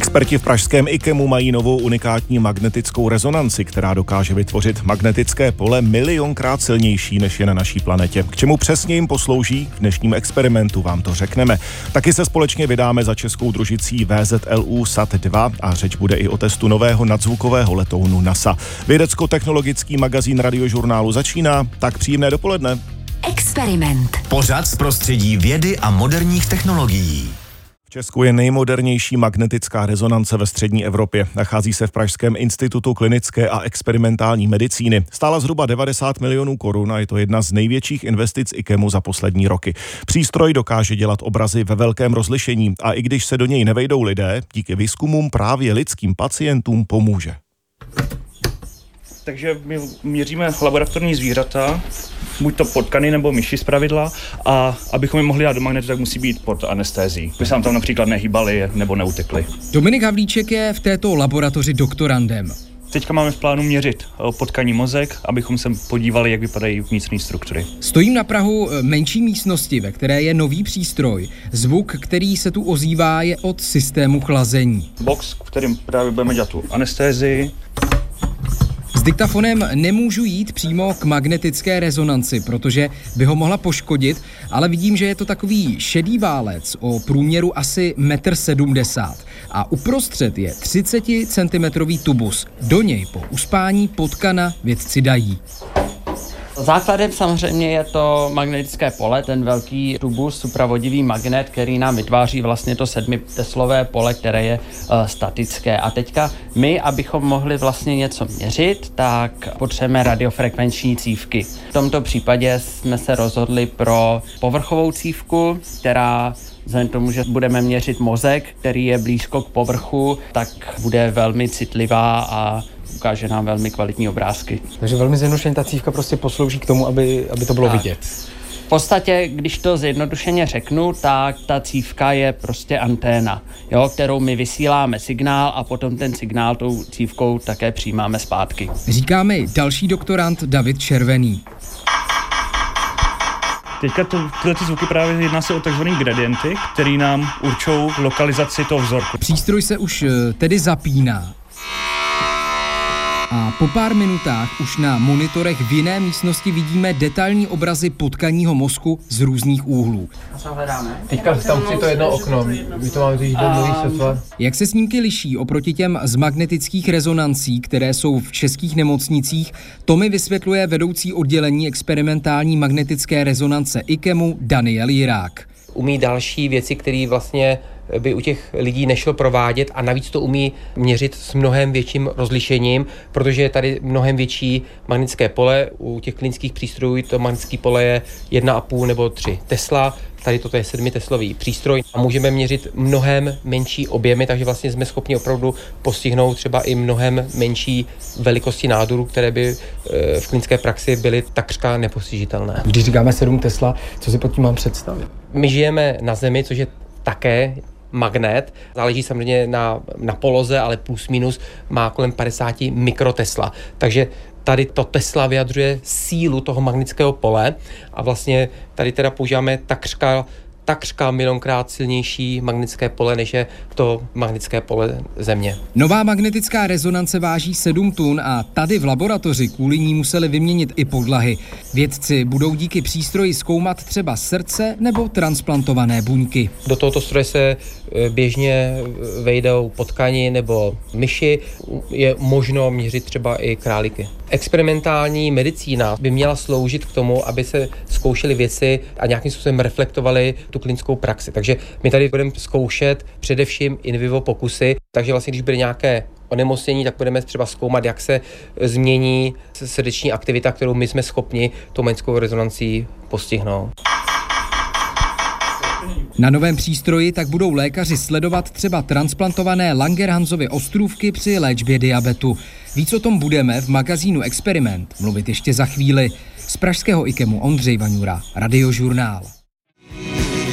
Experti v pražském IKEMu mají novou unikátní magnetickou rezonanci, která dokáže vytvořit magnetické pole milionkrát silnější než je na naší planetě. K čemu přesně jim poslouží? V dnešním experimentu vám to řekneme. Taky se společně vydáme za českou družicí VZLU SAT-2 a řeč bude i o testu nového nadzvukového letounu NASA. Vědecko-technologický magazín radiožurnálu začíná, tak příjemné dopoledne. Experiment. Pořad z prostředí vědy a moderních technologií. Česku je nejmodernější magnetická rezonance ve střední Evropě. Nachází se v Pražském institutu klinické a experimentální medicíny. Stála zhruba 90 milionů korun a je to jedna z největších investic IKEMu za poslední roky. Přístroj dokáže dělat obrazy ve velkém rozlišení a i když se do něj nevejdou lidé, díky výzkumům právě lidským pacientům pomůže. Takže my měříme laboratorní zvířata, buď to potkany nebo myši z pravidla a abychom je mohli dát do magnetu, tak musí být pod anestézí. Aby se nám tam například nehýbali nebo neutekli. Dominik Havlíček je v této laboratoři doktorandem. Teďka máme v plánu měřit eh, potkaní mozek, abychom se podívali, jak vypadají vnitřní struktury. Stojím na Prahu eh, menší místnosti, ve které je nový přístroj. Zvuk, který se tu ozývá, je od systému chlazení. Box, v kterým právě budeme dělat tu anestézii, s diktafonem nemůžu jít přímo k magnetické rezonanci, protože by ho mohla poškodit, ale vidím, že je to takový šedý válec o průměru asi 1,70 m a uprostřed je 30 cm tubus. Do něj po uspání potkana vědci dají. Základem samozřejmě je to magnetické pole, ten velký tubus, supravodivý magnet, který nám vytváří vlastně to sedmi teslové pole, které je uh, statické. A teďka my, abychom mohli vlastně něco měřit, tak potřebujeme radiofrekvenční cívky. V tomto případě jsme se rozhodli pro povrchovou cívku, která vzhledem k tomu, že budeme měřit mozek, který je blízko k povrchu, tak bude velmi citlivá a ukáže nám velmi kvalitní obrázky. Takže velmi zjednodušeně ta cívka prostě poslouží k tomu, aby, aby to bylo tak. vidět. V podstatě, když to zjednodušeně řeknu, tak ta cívka je prostě anténa, jo, kterou my vysíláme signál a potom ten signál tou cívkou také přijímáme zpátky. Říká mi další doktorant David Červený. Teďka to, tyhle ty zvuky právě jedná se o takzvané gradienty, které nám určují lokalizaci toho vzorku. Přístroj se už eh, tedy zapíná a po pár minutách už na monitorech v jiné místnosti vidíme detailní obrazy potkaního mozku z různých úhlů. A co hledáme? Teďka tam si to jedno okno, my to máme říct do světla. Jak se snímky liší oproti těm z magnetických rezonancí, které jsou v českých nemocnicích, to mi vysvětluje vedoucí oddělení experimentální magnetické rezonance IKEMu Daniel Jirák. Umí další věci, které vlastně by u těch lidí nešlo provádět a navíc to umí měřit s mnohem větším rozlišením, protože je tady mnohem větší magnetické pole. U těch klinických přístrojů to magnetické pole je 1,5 nebo 3 Tesla, tady toto je 7 teslový přístroj a můžeme měřit mnohem menší objemy, takže vlastně jsme schopni opravdu postihnout třeba i mnohem menší velikosti nádorů, které by eh, v klinické praxi byly takřka nepostižitelné. Když říkáme 7 Tesla, co si pod tím mám představit? My žijeme na Zemi, což je také magnet. Záleží samozřejmě na, na poloze, ale plus minus má kolem 50 mikrotesla. Takže tady to Tesla vyjadřuje sílu toho magnetického pole a vlastně tady teda používáme takřka takřka milionkrát silnější magnetické pole, než je to magnetické pole Země. Nová magnetická rezonance váží 7 tun a tady v laboratoři kvůli ní museli vyměnit i podlahy. Vědci budou díky přístroji zkoumat třeba srdce nebo transplantované buňky. Do tohoto stroje se e, běžně vejdou potkani nebo myši. Je možno měřit třeba i králíky. Experimentální medicína by měla sloužit k tomu, aby se zkoušely věci a nějakým způsobem reflektovaly tu klinickou praxi. Takže my tady budeme zkoušet především in vivo pokusy, takže vlastně když bude nějaké onemocnění, tak budeme třeba zkoumat, jak se změní srdeční aktivita, kterou my jsme schopni tou magnetickou rezonancí postihnout. Na novém přístroji tak budou lékaři sledovat třeba transplantované Langerhansovy ostrůvky při léčbě diabetu. Víc o tom budeme v magazínu Experiment mluvit ještě za chvíli. Z pražského IKEMu Ondřej Vaňura, Radiožurnál.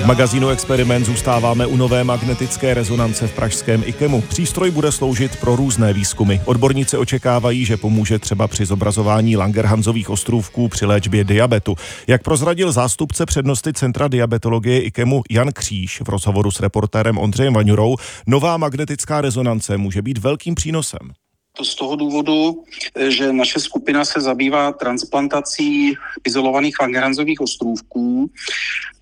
Magazínu Experiment zůstáváme u nové magnetické rezonance v pražském IKEMu. Přístroj bude sloužit pro různé výzkumy. Odborníci očekávají, že pomůže třeba při zobrazování Langerhansových ostrůvků při léčbě diabetu. Jak prozradil zástupce přednosti Centra diabetologie IKEMu Jan Kříž v rozhovoru s reportérem Ondřejem Vaňurou, nová magnetická rezonance může být velkým přínosem. To z toho důvodu, že naše skupina se zabývá transplantací izolovaných Langerhansových ostrůvků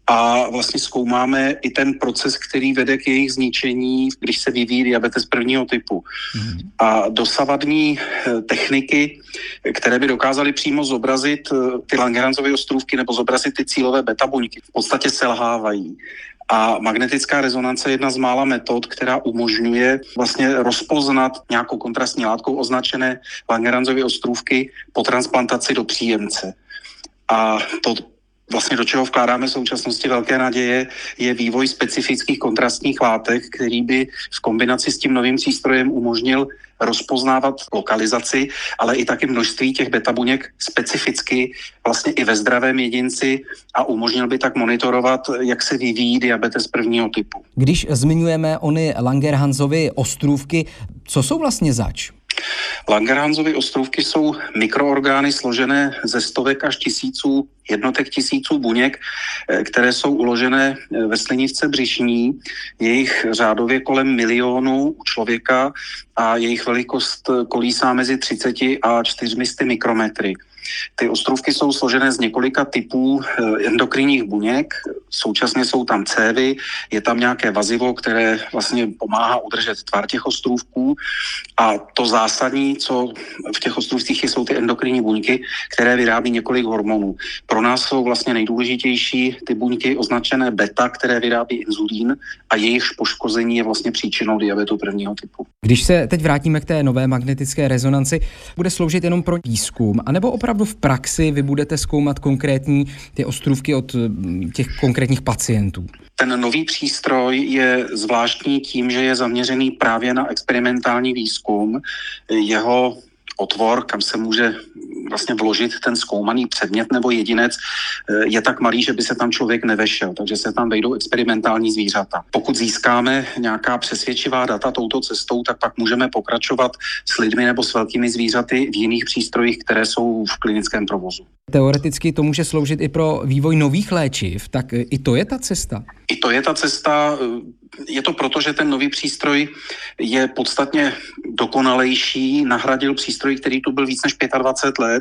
a vlastně zkoumáme i ten proces, který vede k jejich zničení, když se vyvíjí diabetes prvního typu. Mm. A dosavadní eh, techniky, které by dokázaly přímo zobrazit eh, ty Langerhansovy ostrůvky nebo zobrazit ty cílové beta buňky, v podstatě selhávají. A magnetická rezonance je jedna z mála metod, která umožňuje vlastně rozpoznat nějakou kontrastní látkou označené Langerhansovy ostrůvky po transplantaci do příjemce. A to vlastně do čeho vkládáme v současnosti velké naděje, je vývoj specifických kontrastních látek, který by v kombinaci s tím novým přístrojem umožnil rozpoznávat lokalizaci, ale i taky množství těch beta buněk specificky vlastně i ve zdravém jedinci a umožnil by tak monitorovat, jak se vyvíjí diabetes prvního typu. Když zmiňujeme ony Langerhansovy ostrůvky, co jsou vlastně zač? Langerhansovy ostrůvky jsou mikroorgány složené ze stovek až tisíců jednotek tisíců buněk, eh, které jsou uložené eh, ve slinivce břišní. Jejich řádově kolem milionu u člověka a jejich velikost kolísá mezi 30 a 400 mikrometry. Ty ostrůvky jsou složené z několika typů eh, endokrinních buněk, současně jsou tam cévy, je tam nějaké vazivo, které vlastně pomáhá udržet tvar těch ostrůvků a to zásadní, co v těch ostrůvcích jsou ty endokrinní buňky, které vyrábí několik hormonů. Pro nás jsou vlastně nejdůležitější ty buňky označené beta, které vyrábí inzulín a jejichž poškození je vlastně příčinou diabetu prvního typu. Když se teď vrátíme k té nové magnetické rezonanci, bude sloužit jenom pro výzkum, anebo opravdu v praxi vy budete zkoumat konkrétní ty ostrůvky od těch konkrétních pacientů? Ten nový přístroj je zvláštní tím, že je zaměřený právě na experimentální výzkum. Jeho otvor, kam se může vlastně vložit ten zkoumaný předmět nebo jedinec, eh, je tak malý, že by se tam člověk nevešel, takže se tam vejdou experimentální zvířata. Pokud získáme nějaká přesvědčivá data touto cestou, tak pak můžeme pokračovat s lidmi nebo s velkými zvířaty v jiných přístrojích, které jsou v klinickém provozu. Teoreticky to může sloužit i pro vývoj nových léčiv, tak i to je ta cesta? I to je ta cesta. Je to proto, že ten nový přístroj je podstatně dokonalejší, nahradil přístroj, který tu byl víc než 25 let,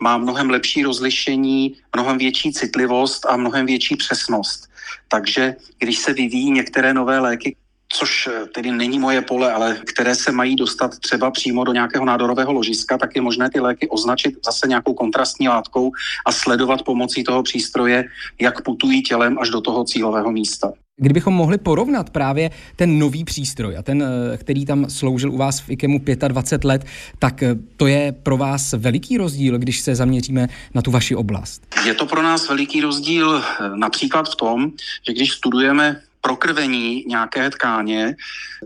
má mnohem lepší rozlišení, mnohem větší citlivost a mnohem větší přesnost. Takže když se vyvíjí některé nové léky, což eh, tedy není moje pole, ale které se mají dostat třeba přímo do nějakého nádorového ložiska, tak je možné ty léky označit zase nějakou kontrastní látkou a sledovat pomocí toho přístroje, jak putují tělem až do toho cílového místa. Kdybychom mohli porovnat právě ten nový přístroj a ten, eh, který tam sloužil u vás v IKEMu 25 let, tak eh, to je pro vás veliký rozdíl, když se zaměříme na tu vaši oblast? Je to pro nás veliký rozdíl například v tom, že když studujeme prokrvení nějaké tkáně,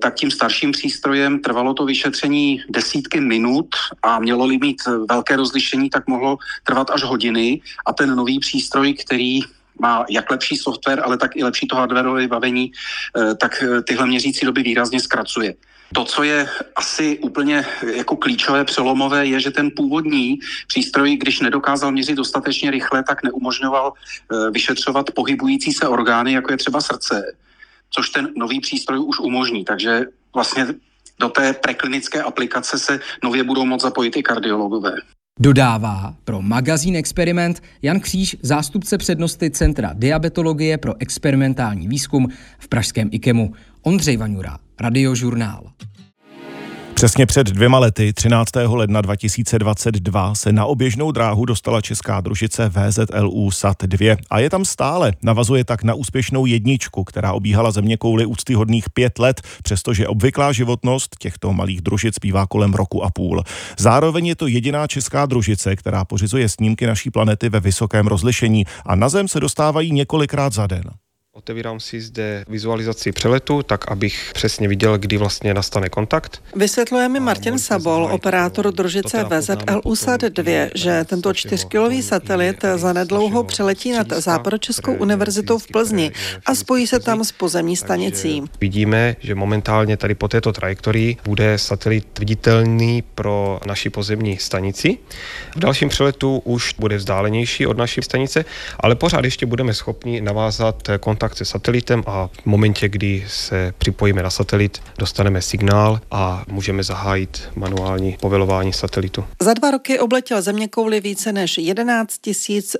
tak tím starším přístrojem trvalo to vyšetření desítky minut a mělo-li mít velké rozlišení, tak mohlo trvat až hodiny a ten nový přístroj, který má jak lepší software, ale tak i lepší to hardwareové vybavení, eh, tak eh, tyhle měřící doby výrazně zkracuje. To, co je asi úplně jako klíčové, přelomové, je, že ten původní přístroj, když nedokázal měřit dostatečně rychle, tak neumožňoval eh, vyšetřovat pohybující se orgány, jako je třeba srdce což ten nový přístroj už umožní. Takže vlastně do té preklinické aplikace se nově budou moct zapojit i kardiologové. Dodává pro magazín Experiment Jan Kříž, zástupce přednosti Centra diabetologie pro experimentální výzkum v pražském IKEMu. Ondřej Vaňura, Radiožurnál. Přesně před dvěma lety, 13. ledna 2022, se na oběžnou dráhu dostala česká družice VZLU SAT 2 a je tam stále. Navazuje tak na úspěšnou jedničku, která obíhala země kouly úctyhodných pět let, přestože obvyklá životnost těchto malých družic bývá kolem roku a půl. Zároveň je to jediná česká družice, která pořizuje snímky naší planety ve vysokém rozlišení a na Zem se dostávají několikrát za den. Otevírám si zde vizualizaci přeletu, tak abych přesně viděl, kdy vlastně nastane kontakt. Vysvětluje mi Martin Sabol, operátor družice VZL USAD 2, že tento čtyřkilový satelit zanedlouho přeletí nad Západočeskou univerzitou v Plzni a spojí se tam s pozemní stanicí. Vidíme, že momentálně tady po této trajektorii bude satelit viditelný pro naši pozemní stanici. V dalším přeletu už bude vzdálenější od naší stanice, ale pořád ještě budeme schopni navázat kontakt se satelitem a v momentě, kdy se připojíme na satelit, dostaneme signál a můžeme zahájit manuální povelování satelitu. Za dva roky obletěl země kouli více než 11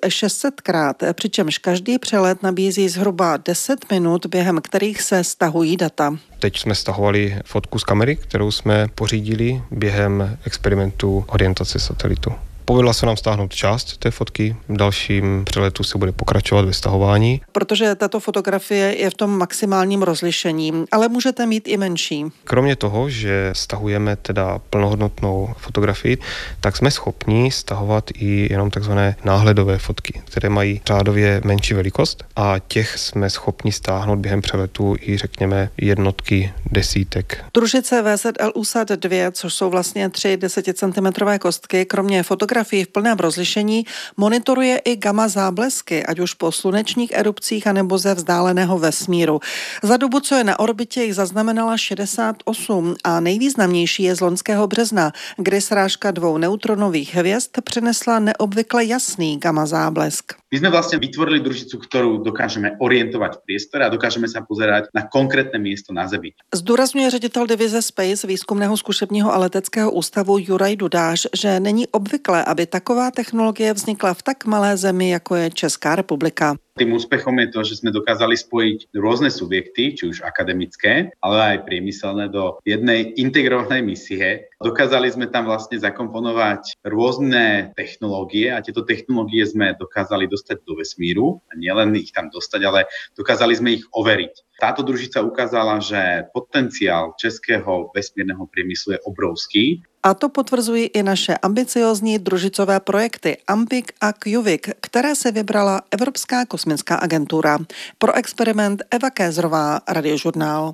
600 krát, přičemž každý přelet nabízí zhruba 10 minut, během kterých se stahují data. Teď jsme stahovali fotku z kamery, kterou jsme pořídili během experimentu orientace satelitu. Povedla se nám stáhnout část té fotky, v dalším přeletu se bude pokračovat ve stahování. Protože tato fotografie je v tom maximálním rozlišení, ale můžete mít i menší. Kromě toho, že stahujeme teda plnohodnotnou fotografii, tak jsme schopni stahovat i jenom takzvané náhledové fotky, které mají řádově menší velikost a těch jsme schopni stáhnout během přeletu i řekněme jednotky desítek. Družice VZL USAD 2, což jsou vlastně tři 10 cm kostky, kromě fotografie fotografii v plném rozlišení monitoruje i gamma záblesky, ať už po slunečních erupcích anebo ze vzdáleného vesmíru. Za dobu, co je na orbitě, jich zaznamenala 68 a nejvýznamnější je z loňského března, kdy srážka dvou neutronových hvězd přinesla neobvykle jasný gamma záblesk. My sme vlastne vytvorili družicu, ktorú dokážeme orientovať v priestore a dokážeme sa pozerať na konkrétne miesto na Zemi. Zdůrazňuje ředitel divize Space výzkumného zkušebního a leteckého ústavu Juraj Dudáš, že není obvyklé, aby taková technologie vznikla v tak malé zemi, jako je Česká republika. Tým úspechom je to, že sme dokázali spojiť rôzne subjekty, či už akademické, ale aj priemyselné do jednej integrovanej misie. Dokázali sme tam vlastne zakomponovať rôzne technológie a tieto technológie sme dokázali dostať do vesmíru. A nielen ich tam dostať, ale dokázali sme ich overiť. Táto družica ukázala, že potenciál českého vesmírneho priemyslu je obrovský a to potvrzují i naše ambiciozní družicové projekty Ampik a Quvik, které se vybrala Evropská kosmická agentura. Pro experiment Eva Kézrová, Radiožurnál.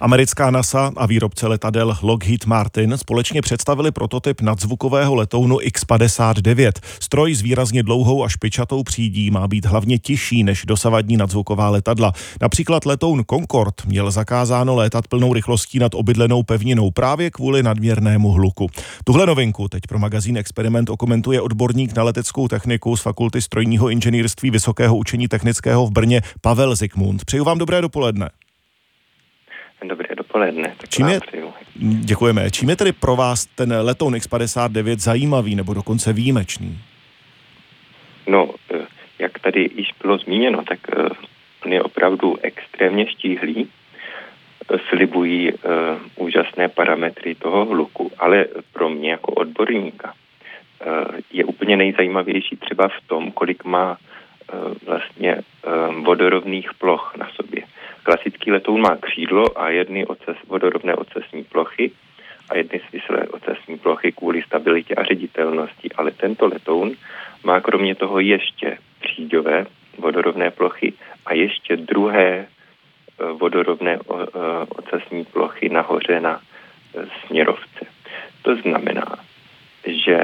Americká NASA a výrobce letadel Lockheed Martin společně představili prototyp nadzvukového letounu X-59. Stroj s výrazně dlouhou a špičatou přídí má být hlavně tižší než dosavadní nadzvuková letadla. Například letoun Concorde měl zakázáno létat plnou rychlostí nad obydlenou pevninou právě kvůli nadměrnému hluku. Tuhle novinku teď pro magazín Experiment okomentuje odborník na leteckou techniku z Fakulty strojního inženýrství Vysokého učení technického v Brně Pavel Zikmund. Přeju vám dobré dopoledne. Dobré dopoledne. Tak Čím je, děkujeme. Čím je tedy pro vás ten letoun X-59 zajímavý nebo dokonce výjimečný? No, eh, jak tady již bylo zmíněno, tak eh, on je opravdu extrémně štíhlý, slibují uh, úžasné parametry toho hluku, ale pro mě jako odborníka je úplně nejzajímavější třeba v tom, kolik má vlastně vodorovných ploch na sobě. Klasický letoun má křídlo a jedny oces, vodorovné ocesní plochy a jedny svislé ocesní plochy kvůli stabilitě a ředitelnosti, ale tento letoun má kromě toho ještě příďové vodorovné plochy a ještě druhé e, vodorovné e, ocesní plochy nahoře na e, směrovce. To znamená, že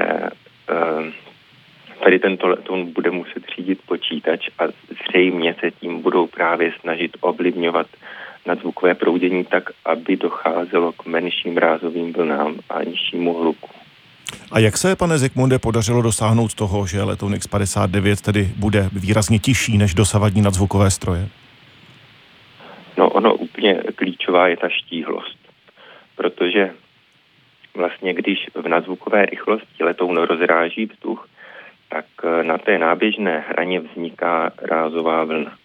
tady tento letoun bude muset řídit počítač a zřejmě se tím budou právě snažit ovlivňovat nadzvukové proudění tak, aby docházelo k menším rázovým vlnám a nižšímu hluku. A jak se, pane Zikmunde, podařilo dosáhnout toho, že letoun X-59 tedy bude výrazně tižší než dosavadní nadzvukové stroje? No ono úplně klíčová je ta štíhlost, protože vlastně když v nadzvukové rychlosti letoun rozráží vzduch, tak eh, na té náběžné hraně vzniká rázová vlna.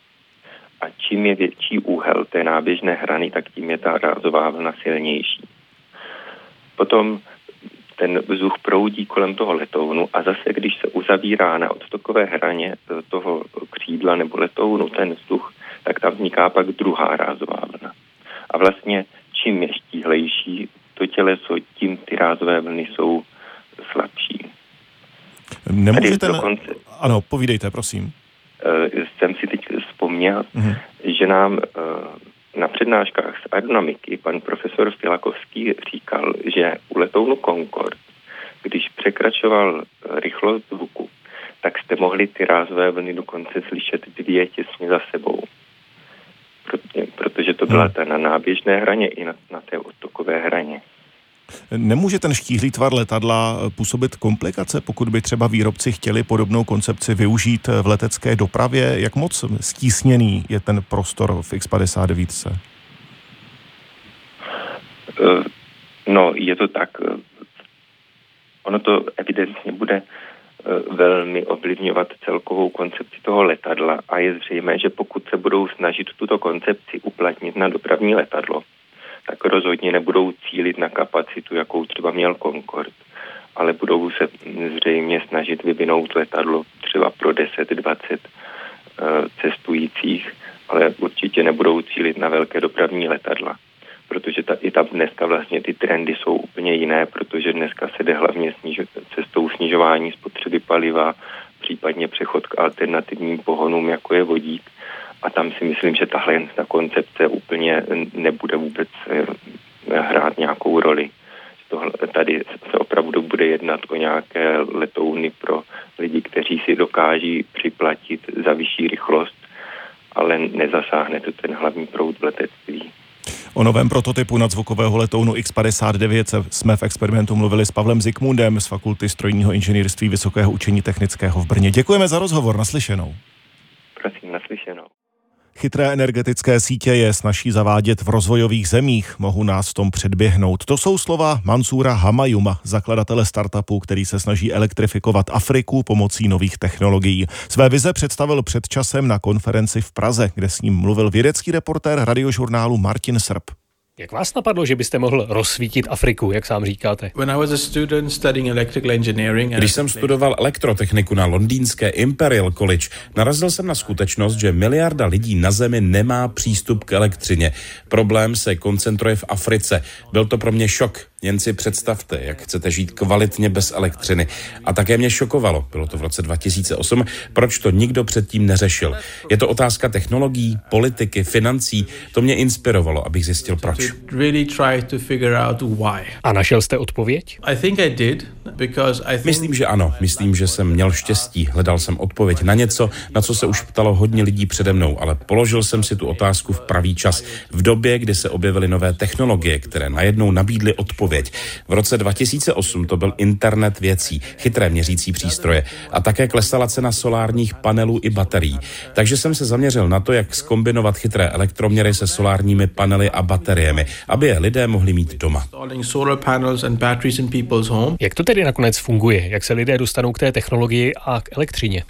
A čím je větší úhel té náběžné hrany, tak tím je ta rázová vlna silnější. Potom ten vzduch proudí kolem toho letounu a zase, když se uzavírá na odstokové hraně eh, toho křídla nebo letounu ten vzduch, tak tam vzniká pak druhá rázová vlna. A vlastně čím je štíhlejší to těleso, tím ty rázové vlny jsou slabší. Nemůžete... Dokonce, ano, povídejte, prosím. Uh, jsem si teď vzpomněl, uh-huh. že nám na přednáškách z aerodynamiky pan profesor Filakovský říkal, že u letounu Concorde, když překračoval rychlost zvuku, tak jste mohli ty rázové vlny dokonce slyšet dvě těsně za sebou. Protože to byla hmm. ta na náběžné hraně i na, na té odtokové hraně. Nemůže ten štíhlý tvar letadla působit komplikace, pokud by třeba výrobci chtěli podobnou koncepci využít v letecké dopravě? Jak moc stísněný je ten prostor v X-59? Eh, no, je to tak. Ono to evidentně bude eh, velmi ovlivňovat celkovou koncepci toho letadla a je zřejmé, že pokud se budou snažit tuto koncepci uplatnit na dopravní letadlo, tak rozhodně nebudou cílit na kapacitu, jakou třeba měl Concorde, ale budou se zřejmě snažit vyvinout letadlo třeba pro 10-20 eh, cestujících, ale určitě nebudou cílit na velké dopravní letadla protože ta, i tam dneska vlastně ty trendy jsou úplně jiné, protože dneska se jde hlavně snižo, cestou snižování spotřeby paliva, případně přechod k alternativním pohonům, jako je vodík a tam si myslím, že tahle ta koncepce úplně nebude vůbec eh, hrát nějakou roli. Tohle, tady se opravdu bude jednat o nějaké letouny pro lidi, kteří si dokáží připlatit za vyšší rychlost, ale nezasáhne to ten hlavní proud v letectví. O novém prototypu nadzvukového letounu X-59 jsme v experimentu mluvili s Pavlem Zikmundem z Fakulty strojního inženýrství Vysokého učení technického v Brně. Děkujeme za rozhovor, naslyšenou. Prosím, naslyšenou. Chytré energetické sítě je snaží zavádět v rozvojových zemích, mohu nás v tom předběhnout. To jsou slova Mansura Hamayuma, zakladatele startupu, který se snaží elektrifikovat Afriku pomocí nových technologií. Své vize představil před časem na konferenci v Praze, kde s ním mluvil vědecký reportér radiožurnálu Martin Srb. Jak vás napadlo, že byste mohl rozsvítit Afriku, jak sám říkáte? Když jsem studoval elektrotechniku na londýnské Imperial College, narazil jsem na skutečnost, že miliarda lidí na Zemi nemá přístup k elektřině. Problém se koncentruje v Africe. Byl to pro mě šok. Jen si představte, jak chcete žít kvalitně bez elektřiny. A také mě šokovalo, bylo to v roce 2008, proč to nikdo předtím neřešil. Je to otázka technologií, politiky, financí. To mě inspirovalo, abych zjistil proč. A našel jste odpověď? Myslím, že ano. Myslím, že jsem měl štěstí. Hledal jsem odpověď na něco, na co se už ptalo hodně lidí přede mnou, ale položil jsem si tu otázku v pravý čas. V době, kdy se objevily nové technologie, které najednou nabídly odpověď odpověď. V roce 2008 to byl internet věcí, chytré měřící přístroje a také klesala cena solárních panelů i baterií. Takže jsem se zaměřil na to, jak skombinovat chytré elektroměry se solárními panely a bateriemi, aby je lidé mohli mít doma. Jak to tedy nakonec funguje? Jak se lidé dostanou k té technologii a k elektřině?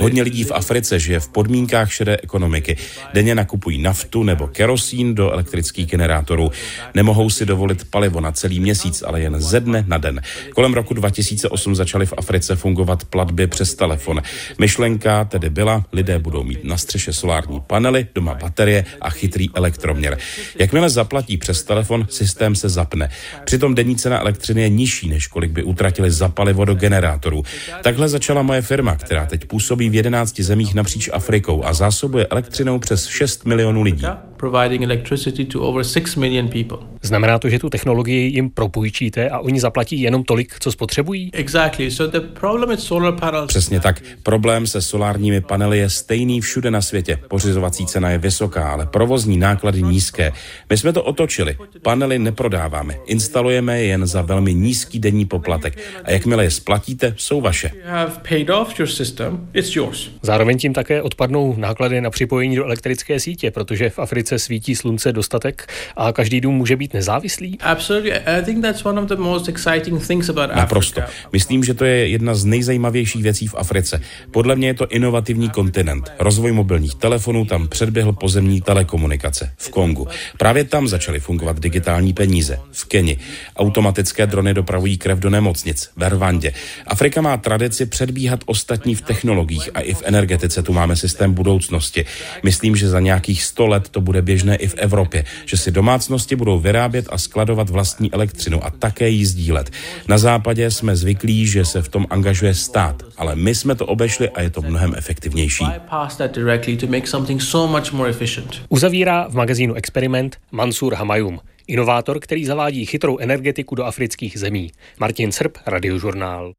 Hodně lidí v Africe žije v podmínkách šedé ekonomiky. Denně nakupují naftu nebo kerosín do elektrických generátorů. Nemohou si dovolit palivo na celý měsíc, ale jen ze dne na den. Kolem roku 2008 začaly v Africe fungovat platby přes telefon. Myšlenka tedy byla, lidé budou mít na střeše solární panely, doma baterie a chytrý elektroměr. Jakmile zaplatí přes telefon, systém se zapne. Přitom denní cena elektřiny je nižší, než kolik by utratili za palivo do generátorů. Takhle začala moje firma, která teď působí v 11 zemích napříč Afrikou a zásobuje elektřinou přes 6 milionů lidí providing electricity to over 6 million people. Znamená to, že tu technologii jim propůjčíte a oni zaplatí jenom tolik, co spotřebují? Exactly. So the problem with solar panels... Přesně tak. Problém se solárními panely je stejný všude na světě. Pořizovací cena je vysoká, ale provozní náklady nízké. My jsme to otočili. Panely neprodáváme. Instalujeme je jen za velmi nízký denní poplatek. A jakmile je splatíte, jsou vaše. Zároveň tím také odpadnou náklady na připojení do elektrické sítě, protože v Africe svítí slunce dostatek a každý dům může být nezávislý? Naprosto. Myslím, že to je jedna z nejzajímavějších věcí v Africe. Podle mě je to inovativní kontinent. Rozvoj mobilních telefonů tam předběhl pozemní telekomunikace v Kongu. Právě tam začaly fungovat digitální peníze. V Keni. Automatické drony dopravují krev do nemocnic. Ve Rwandě. Afrika má tradici předbíhat ostatní v technologiích a i v energetice tu máme systém budoucnosti. Myslím, že za nějakých 100 let to bude běžné i v Evropě, že si domácnosti budou vyrábět a skladovat vlastní elektřinu a také ji sdílet. Na západě jsme zvyklí, že se v tom angažuje stát, ale my jsme to obešli a je to mnohem efektivnější. Uzavírá v magazínu Experiment Mansur Hamayum, inovátor, který zavádí chytrou energetiku do afrických zemí. Martin Srb, Radiožurnál.